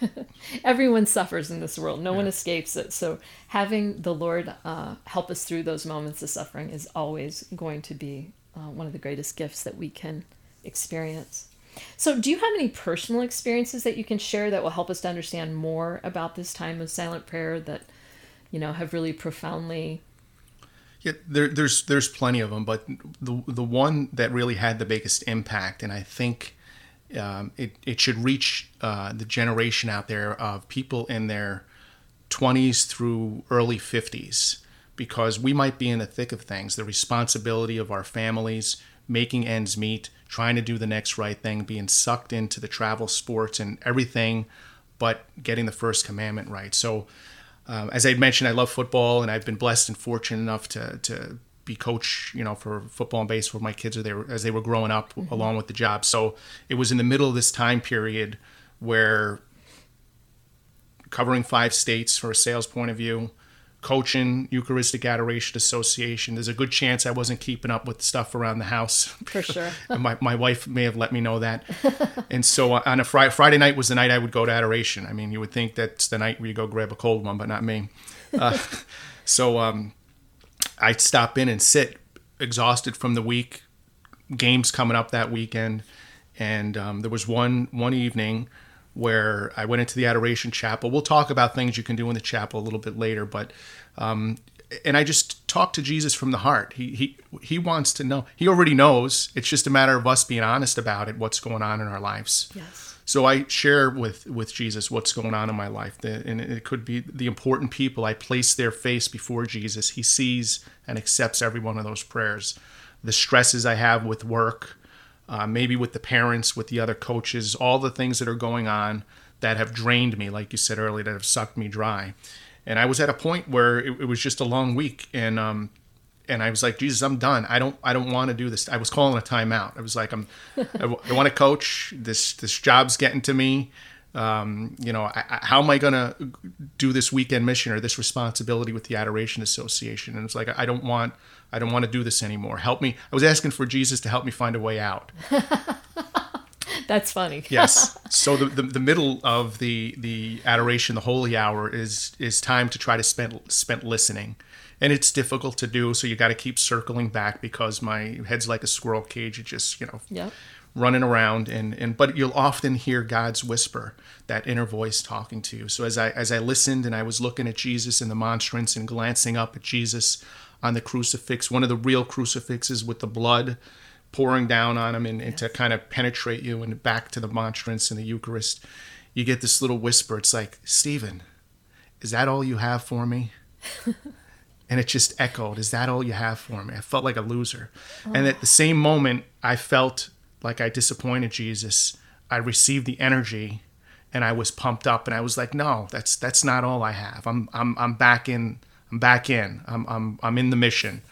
Everyone suffers in this world. No one escapes it. So having the Lord uh, help us through those moments of suffering is always going to be uh, one of the greatest gifts that we can experience. So, do you have any personal experiences that you can share that will help us to understand more about this time of silent prayer that, you know, have really profoundly Yeah, there, there's there's plenty of them, but the the one that really had the biggest impact, and I think um, it it should reach uh, the generation out there of people in their 20s through early 50s, because we might be in the thick of things, the responsibility of our families, making ends meet, trying to do the next right thing, being sucked into the travel sports and everything, but getting the first commandment right. So um, as I mentioned, I love football, and I've been blessed and fortunate enough to to be coach, you know, for football and baseball. My kids are there as they were growing up, along with the job. So it was in the middle of this time period where covering five states for a sales point of view, coaching Eucharistic Adoration Association. There's a good chance I wasn't keeping up with stuff around the house. For sure. And my, my wife may have let me know that. and so on a Friday, Friday night was the night I would go to adoration. I mean, you would think that's the night where you go grab a cold one, but not me. Uh, so um, I'd stop in and sit, exhausted from the week, games coming up that weekend. And um, there was one one evening where I went into the adoration chapel. We'll talk about things you can do in the chapel a little bit later, but um, and I just talk to Jesus from the heart. He he he wants to know. He already knows. It's just a matter of us being honest about it. What's going on in our lives. Yes. So I share with with Jesus what's going on in my life, and it could be the important people. I place their face before Jesus. He sees and accepts every one of those prayers. The stresses I have with work, uh, maybe with the parents, with the other coaches, all the things that are going on that have drained me, like you said earlier, that have sucked me dry. And I was at a point where it, it was just a long week, and um, and I was like, Jesus, I'm done. I don't, I don't want to do this. I was calling a timeout. I was like, I'm, I, I want to coach. This, this job's getting to me. Um, you know, I, I, how am I going to do this weekend mission or this responsibility with the Adoration Association? And it's like, I don't want, I don't want to do this anymore. Help me. I was asking for Jesus to help me find a way out. That's funny. yes. So the, the, the middle of the the adoration, the holy hour, is is time to try to spend spent listening, and it's difficult to do. So you got to keep circling back because my head's like a squirrel cage. It just you know. Yep. Running around and, and but you'll often hear God's whisper, that inner voice talking to you. So as I as I listened and I was looking at Jesus in the monstrance and glancing up at Jesus on the crucifix, one of the real crucifixes with the blood pouring down on him and, and yes. to kind of penetrate you and back to the monstrance and the Eucharist, you get this little whisper. It's like, Stephen, is that all you have for me? and it just echoed, Is that all you have for me? I felt like a loser. Oh. And at the same moment, I felt like I disappointed Jesus. I received the energy and I was pumped up and I was like, no, that's that's not all I have. I'm I'm I'm back in I'm back in. I'm I'm I'm in the mission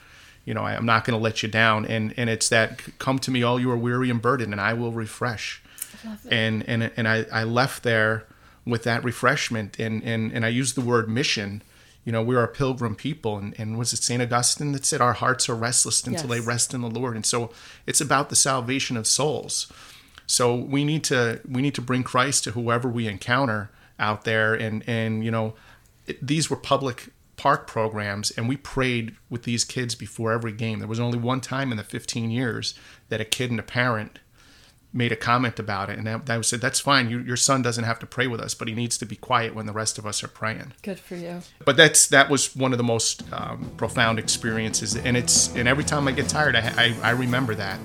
you know, I, am not going to let you down. And and it's that come to me, all you are weary and burdened, and I will refresh. And and and I, I left there with that refreshment, and and and I used the word mission. You know, we're a pilgrim people, and, and was it St. Augustine that said our hearts are restless until yes. they rest in the Lord? And so it's about the salvation of souls. So we need to we need to bring Christ to whoever we encounter out there, and and you know, it, these were public park programs and we prayed with these kids before every game. There was only one time in the 15 years that a kid and a parent made a comment about it, and I, said, "That's fine. You, your son doesn't have to pray with us, but he needs to be quiet when the rest of us are praying." Good for you. But that's that was one of the most um, profound experiences, and it's and every time I get tired, I, I, I remember that.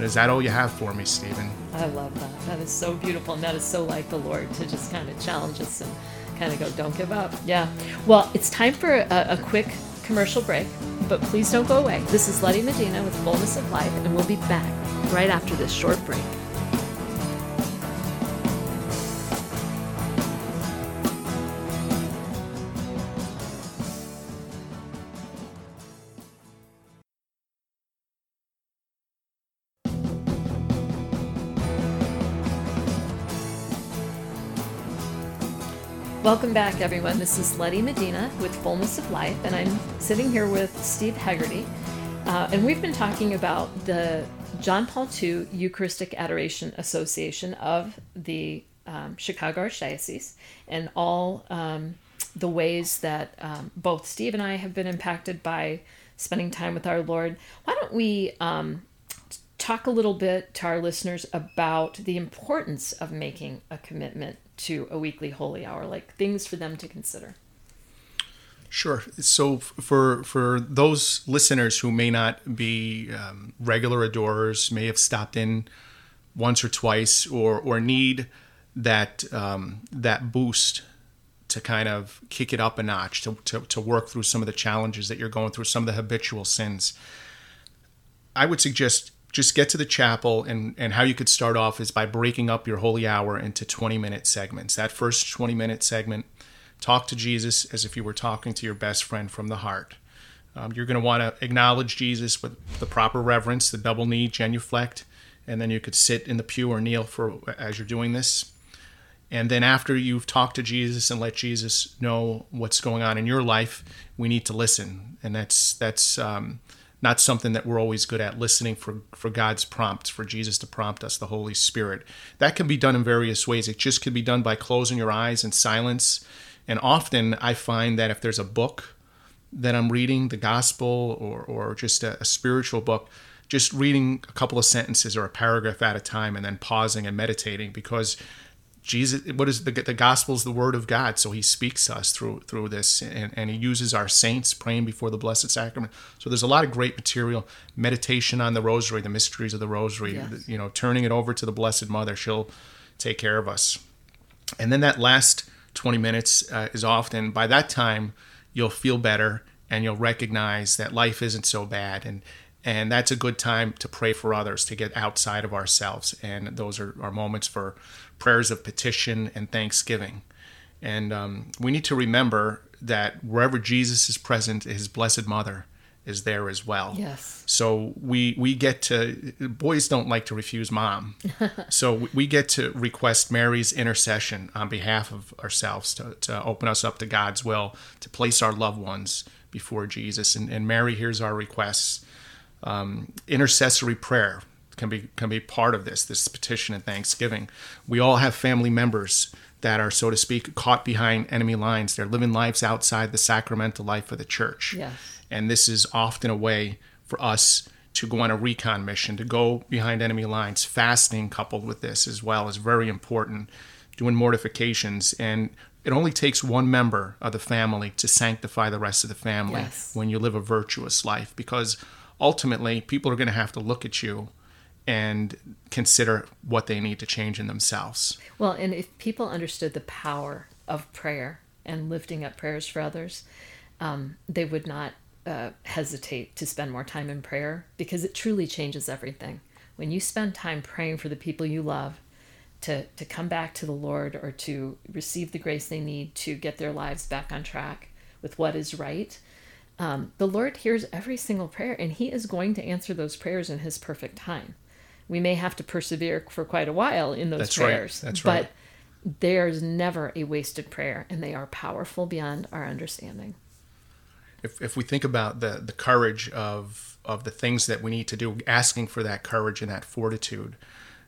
Is that all you have for me, Stephen? I love that. That is so beautiful, and that is so like the Lord to just kind of challenge us and kind of go, don't give up. Yeah. Well, it's time for a, a quick commercial break, but please don't go away. This is Letty Medina with Fullness of Life, and we'll be back right after this short break. Welcome back, everyone. This is Letty Medina with Fullness of Life, and I'm sitting here with Steve Hegarty. Uh, and we've been talking about the John Paul II Eucharistic Adoration Association of the um, Chicago Archdiocese and all um, the ways that um, both Steve and I have been impacted by spending time with our Lord. Why don't we um, talk a little bit to our listeners about the importance of making a commitment to a weekly holy hour, like things for them to consider? Sure. So for for those listeners who may not be um, regular adorers, may have stopped in once or twice, or or need that um, that boost to kind of kick it up a notch, to, to to work through some of the challenges that you're going through, some of the habitual sins. I would suggest just get to the chapel and and how you could start off is by breaking up your holy hour into 20 minute segments. That first 20 minute segment talk to jesus as if you were talking to your best friend from the heart. Um, you're going to want to acknowledge jesus with the proper reverence the double knee genuflect and then you could sit in the pew or kneel for as you're doing this. And then after you've talked to jesus and let jesus know what's going on in your life we need to listen. And that's that's um, not something that we're always good at listening for for God's prompts for Jesus to prompt us the Holy Spirit. That can be done in various ways. It just can be done by closing your eyes in silence. And often I find that if there's a book that I'm reading the gospel or or just a, a spiritual book just reading a couple of sentences or a paragraph at a time and then pausing and meditating because Jesus, what is the the gospel is the word of God, so He speaks to us through through this, and, and He uses our saints praying before the Blessed Sacrament. So there's a lot of great material, meditation on the Rosary, the mysteries of the Rosary. Yes. You know, turning it over to the Blessed Mother, she'll take care of us. And then that last 20 minutes uh, is often by that time you'll feel better and you'll recognize that life isn't so bad and and that's a good time to pray for others to get outside of ourselves and those are, are moments for prayers of petition and thanksgiving. And um, we need to remember that wherever jesus is present his blessed mother is there as well. Yes. so we we get to boys don't like to refuse mom. So we- we get to request mary's intercession on behalf of ourselves to, to open us up to god's will to place our loved ones before jesus. And, and mary hears our requests. Um, intercessory prayer can be can be part of this this petition and thanksgiving. We all have family members that are so to speak caught behind enemy lines. They're living lives outside the sacramental life of the church. Yes. and this is often a way for us to go on a recon mission to go behind enemy lines. Fasting coupled with this as well is very important doing mortifications. And it only takes one member of the family to sanctify the rest of the family Yes. when you live a virtuous life because ultimately people are going to have to look at you and consider what they need to change in themselves Well, and if people understood the power of prayer and lifting up prayers for others, um, they would not uh, hesitate to spend more time in prayer because it truly changes everything. When you spend time praying for the people you love to, to come back to the Lord or to receive the grace they need to get their lives back on track with what is right, um, the Lord hears every single prayer and He is going to answer those prayers in His perfect time. We may have to persevere for quite a while in those That's right. prayers. That's but right. there's never a wasted prayer, and they are powerful beyond our understanding. if, if we think about the, the courage of, of the things that we need to do, asking for that courage and that fortitude,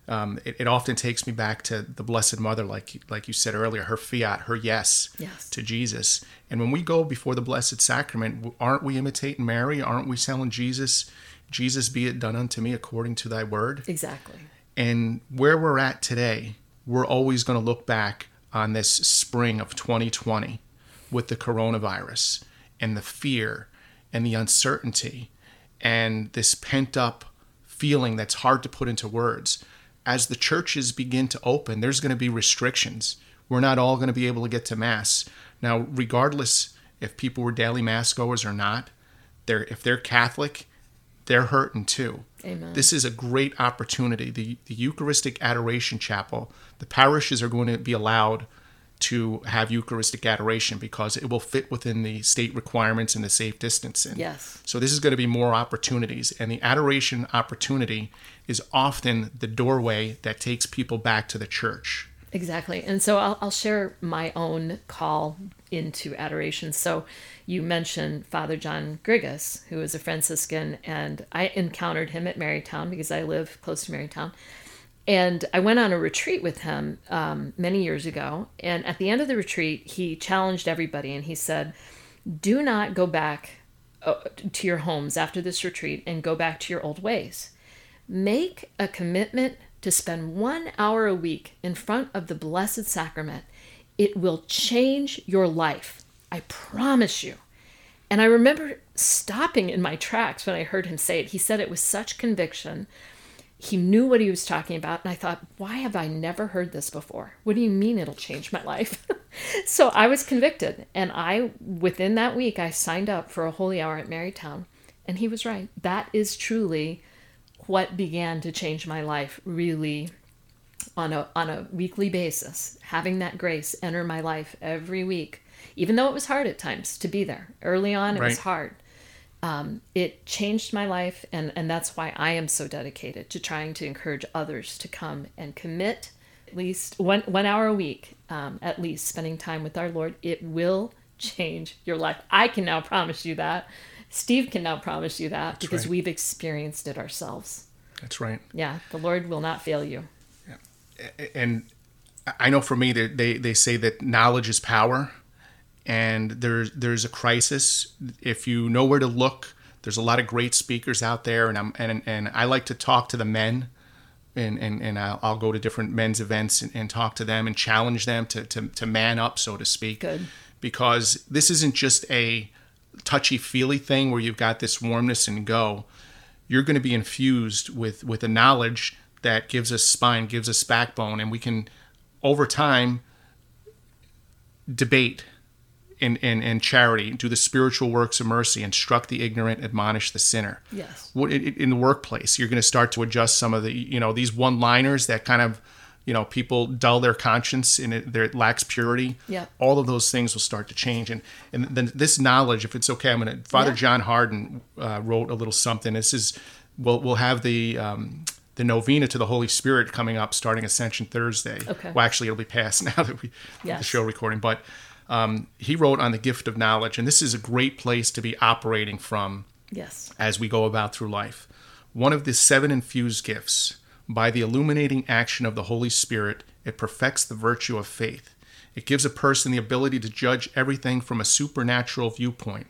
um, it, it often takes me back to the Blessed Mother, like like you said earlier, her fiat, her yes, Yes. to Jesus. And when we go before the Blessed Sacrament, aren't we imitating Mary? Aren't we telling Jesus, Jesus, be it done unto me according to thy word? Exactly. And where we're at today, we're always going to look back on this spring of 2020 with the coronavirus and the fear and the uncertainty and this pent up feeling that's hard to put into words. As the churches begin to open, there's going to be restrictions. We're not all going to be able to get to Mass. Now, regardless if people were daily Mass goers or not, they're, if they're Catholic, they're hurting too. Amen. This is a great opportunity. The, the Eucharistic Adoration Chapel, the parishes are going to be allowed to have Eucharistic adoration because it will fit within the state requirements and the safe distancing. Yes. So this is going to be more opportunities, and the adoration opportunity is often the doorway that takes people back to the church. Exactly. And so I'll, I'll share my own call into adoration. So you mentioned Father John Grigus, who is a Franciscan, and I encountered him at Marytown because I live close to Marytown. And I went on a retreat with him um, many years ago. And at the end of the retreat, he challenged everybody and he said, Do not go back uh, to your homes after this retreat and go back to your old ways make a commitment to spend one hour a week in front of the Blessed Sacrament. It will change your life. I promise you. And I remember stopping in my tracks when I heard him say it. He said it with such conviction. He knew what he was talking about. And I thought, why have I never heard this before? What do you mean it'll change my life? so I was convicted. And I, within that week, I signed up for a holy hour at Marytown. And he was right. That is truly what began to change my life really on a on a weekly basis having that grace enter my life every week even though it was hard at times to be there. Early on it was hard. Um, it changed my life and and that's why i am so dedicated to trying to encourage others to come and commit at least one one hour a week um, at least spending time with our lord. It will change your life. I can now promise you that. Steve can now promise you that because right. we've experienced it ourselves. That's right. yeah the lord will not fail you and I know for me that they, they say that knowledge is power, and there's there's a crisis. If you know where to look, there's a lot of great speakers out there, and I'm and and I like to talk to the men and and, and I'll, I'll go to different men's events and, and talk to them and challenge them to, to to man up, so to speak. Good. Because this isn't just a touchy feely thing where you've got this warmness and go. You're going to be infused with with a knowledge that gives us spine, gives us backbone, and we can over time debate in, in, in charity, do the spiritual works of mercy, instruct the ignorant, admonish the sinner. Yes. In, in the workplace, you're going to start to adjust some of the you know these one liners that kind of you know people dull their conscience and it, it lacks purity. Yeah. All of those things will start to change, and and then this knowledge, if it's okay, I'm going to. Father Yeah. John Hardon uh, wrote a little something. This is we'll we'll have the. Um, the novena to the Holy Spirit coming up starting Ascension Thursday. Okay. Well, actually, it'll be past now that we the show recording. But um, he wrote on the gift of knowledge, and this is a great place to be operating from Yes. as we go about through life. One of the seven infused gifts, by the illuminating action of the Holy Spirit, it perfects the virtue of faith. It gives a person the ability to judge everything from a supernatural viewpoint.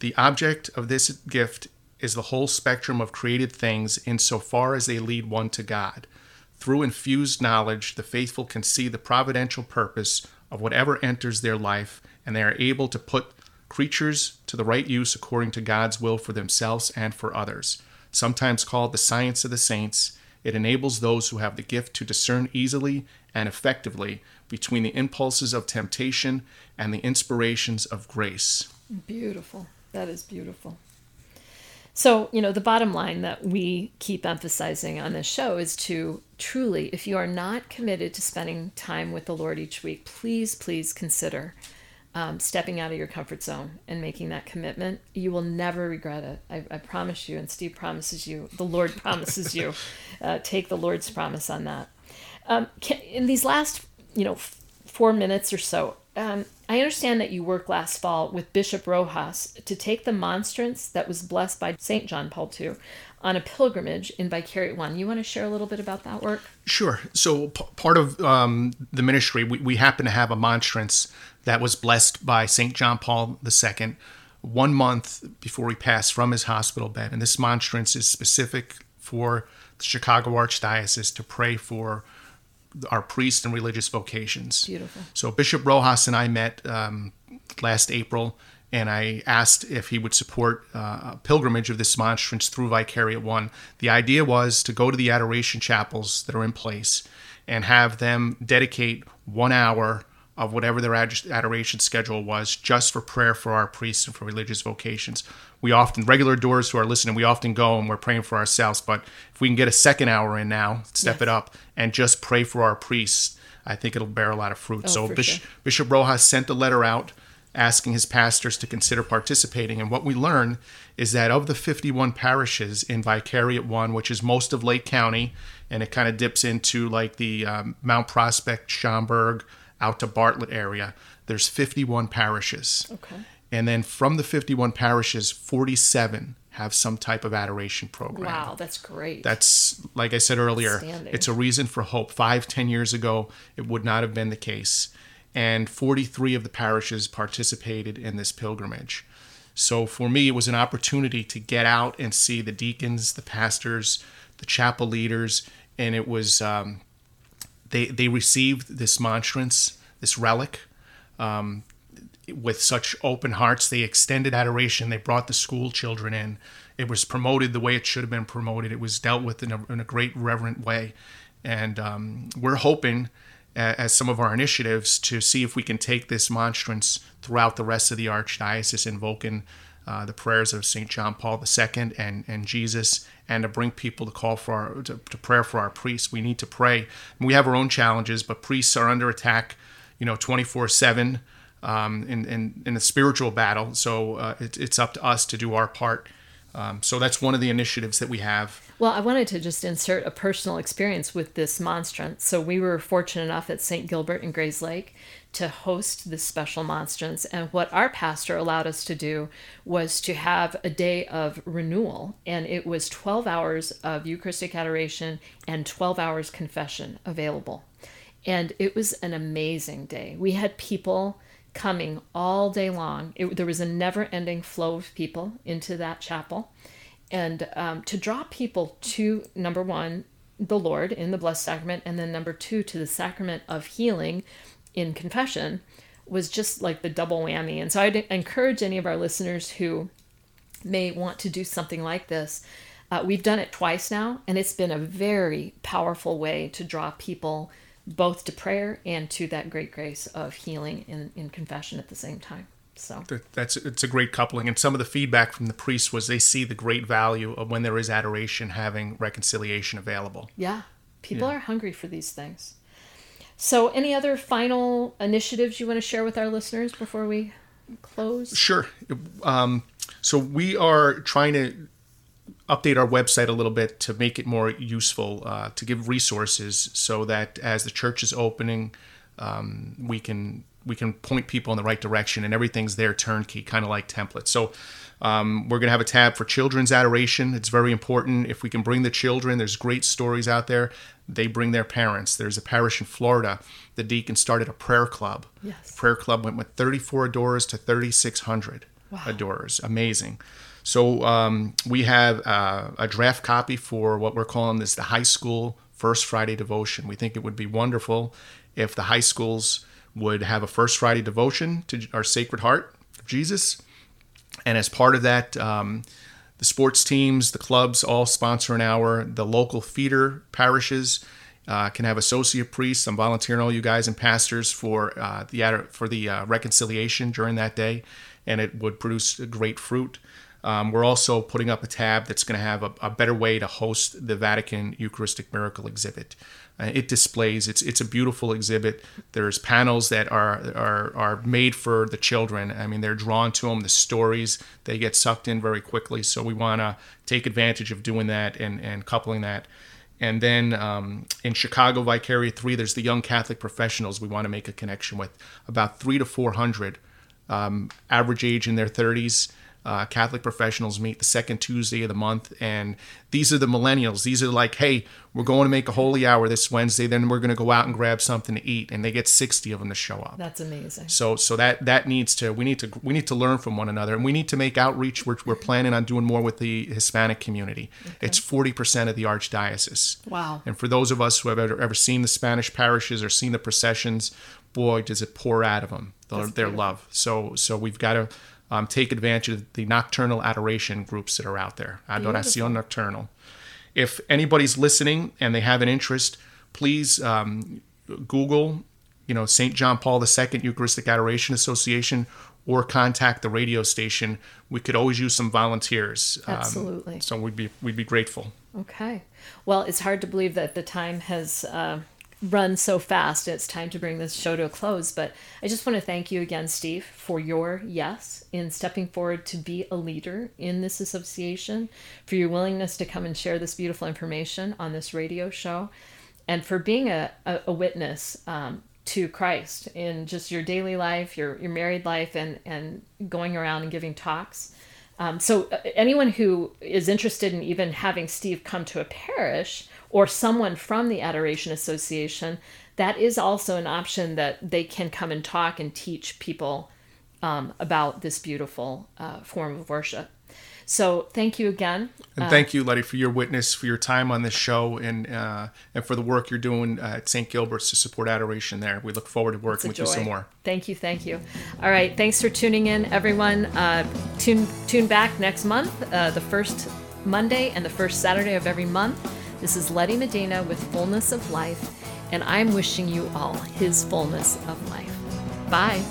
The object of this gift is the whole spectrum of created things insofar as they lead one to God. Through infused knowledge, the faithful can see the providential purpose of whatever enters their life, and they are able to put creatures to the right use according to God's will for themselves and for others. Sometimes called the science of the saints, it enables those who have the gift to discern easily and effectively between the impulses of temptation and the inspirations of grace. Beautiful. That is beautiful. So, you know, the bottom line that we keep emphasizing on this show is to truly, if you are not committed to spending time with the Lord each week, please, please consider um, stepping out of your comfort zone and making that commitment. You will never regret it. I, I promise you, and Steve promises you, the Lord promises you. Uh, take the Lord's promise on that. Um, can, in these last, you know, four minutes or so, um, I understand that you worked last fall with Bishop Rojas to take the monstrance that was blessed by St. John Paul II on a pilgrimage in Vicariate One. You want to share a little bit about that work? Sure. So p- part of um, the ministry, we, we happen to have a monstrance that was blessed by St. John Paul II one month before he passed from his hospital bed. And this monstrance is specific for the Chicago Archdiocese to pray for our priests and religious vocations. Beautiful. So Bishop Rojas and I met um, last April, and I asked if he would support uh, a pilgrimage of this monstrance through Vicariate One. The idea was to go to the adoration chapels that are in place and have them dedicate one hour of whatever their ad- adoration schedule was just for prayer for our priests and for religious vocations. We often, regular doors who are listening, we often go and we're praying for ourselves. But if we can get a second hour in now, step Yes. it up and just pray for our priests, I think it'll bear a lot of fruit. so Oh, for Bishop, sure. Bishop Rojas sent a letter out asking his pastors to consider participating. And what we learn is that of the 51 parishes in Vicariate 1, which is most of Lake County, and it kind of dips into like the um, Mount Prospect, Schaumburg, out to Bartlett area, there's 51 parishes. Okay. And then from the 51 parishes, 47 have some type of adoration program. Wow, that's great. That's like I said earlier, it's a reason for hope. Five, ten years ago, it would not have been the case. And 43 of the parishes participated in this pilgrimage. So for me, it was an opportunity to get out and see the deacons, the pastors, the chapel leaders, and it was um, they they received this monstrance, this relic, um, with such open hearts. They extended adoration. They brought the school children in. It was promoted the way it should have been promoted. It was dealt with in a, in a great reverent way, and um, we're hoping, as some of our initiatives, to see if we can take this monstrance throughout the rest of the archdiocese, invoking uh, the prayers of Saint John Paul II and and Jesus, and to bring people to call for our, to, to prayer for our priests. We need to pray. We have our own challenges, but priests are under attack, you know, twenty four seven um, in, in, in a spiritual battle. So uh, it, it's up to us to do our part. Um, so that's one of the initiatives that we have. Well, I wanted to just insert a personal experience with this monstrance. So we were fortunate enough at St. Gilbert in Grayslake to host this special monstrance. And what our pastor allowed us to do was to have a day of renewal. And it was 12 hours of Eucharistic adoration and 12 hours confession available. And it was an amazing day. We had people coming all day long. It, there was a never ending flow of people into that chapel and um, to draw people to number one the Lord in the Blessed Sacrament, and then number two, to the sacrament of healing in confession, was just like the double whammy. And so I'd encourage any of our listeners who may want to do something like this. Uh, we've done it twice now, and it's been a very powerful way to draw people both to prayer and to that great grace of healing in, in confession at the same time. So that's it's a great coupling, and some of the feedback from the priests was they see the great value of when there is adoration having reconciliation available. Yeah, people yeah. are hungry for these things. So, any other final initiatives you want to share with our listeners before we close? Sure. Um, so we are trying to update our website a little bit to make it more useful, uh, to give resources so that as the church is opening, um, we can we can point people in the right direction, and everything's there turnkey, kind of like templates. So um, we're going to have a tab for children's adoration. It's very important. If we can bring the children, there's great stories out there. They bring their parents. There's a parish in Florida. The deacon started a prayer club. Yes. The prayer club went with 34 adorers to 3,600 wow. adorers. Amazing. So um, we have uh, a draft copy for what we're calling this the high school First Friday devotion. We think it would be wonderful if the high schools would have a First Friday devotion to our Sacred Heart of Jesus. And as part of that, um, the sports teams, the clubs all sponsor an hour. The local feeder parishes uh, can have associate priests. I'm volunteering all you guys and pastors for uh, the for the uh, reconciliation during that day, and it would produce great fruit. Um, we're also putting up a tab that's going to have a, a, better way to host the Vatican Eucharistic Miracle exhibit. Uh, it displays it's it's a beautiful exhibit. There's panels that are are are made for the children. I mean, they're drawn to them. The stories they get sucked in very quickly. So we want to take advantage of doing that and and coupling that. And then um, in Chicago Vicaria 3, there's the young Catholic professionals we want to make a connection with. About three to 400, um, average age in their 30s uh, Catholic professionals meet the second Tuesday of the month, and these are the millennials. These are like, hey, we're going to make a holy hour this Wednesday, then we're going to go out and grab something to eat, and they get sixty of them to show up. That's amazing. So, so that that needs to we need to we need to learn from one another, and we need to make outreach. We're, we're planning on doing more with the Hispanic community. Okay. It's forty percent of the archdiocese. Wow. And for those of us who have ever, ever seen the Spanish parishes or seen the processions, boy, does it pour out of them their, their love. So, so we've got to um, take advantage of the nocturnal adoration groups that are out there. Adoración Nocturnal. If anybody's listening and they have an interest, please um, Google, you know, St. John Paul II Eucharistic Adoration Association or contact the radio station. We could always use some volunteers. Um, Absolutely. Um, so we'd be we'd be grateful. Okay. Well, it's hard to believe that the time has uh, run so fast. It's time to bring this show to a close. But I just want to thank you again, Steve, for your yes in stepping forward to be a leader in this association, for your willingness to come and share this beautiful information on this radio show, and for being a, a, a witness um, to Christ in just your daily life, your, your married life, and, and going around and giving talks. Um, so, uh, anyone who is interested in even having Steve come to a parish, or someone from the Adoration Association, that is also an option that they can come and talk and teach people um, about this beautiful uh, form of worship. So thank you again. And thank you, Letty, for your witness, for your time on this show, and uh, and for the work you're doing at St. Gilbert's to support adoration there. We look forward to working with joy. you some more. Thank you, thank you. All right, thanks for tuning in, everyone. Uh, tune tune back next month, uh, the first Monday and the first Saturday of every month. This is Letty Medina with Fullness of Life, and I'm wishing you all His fullness of life. Bye.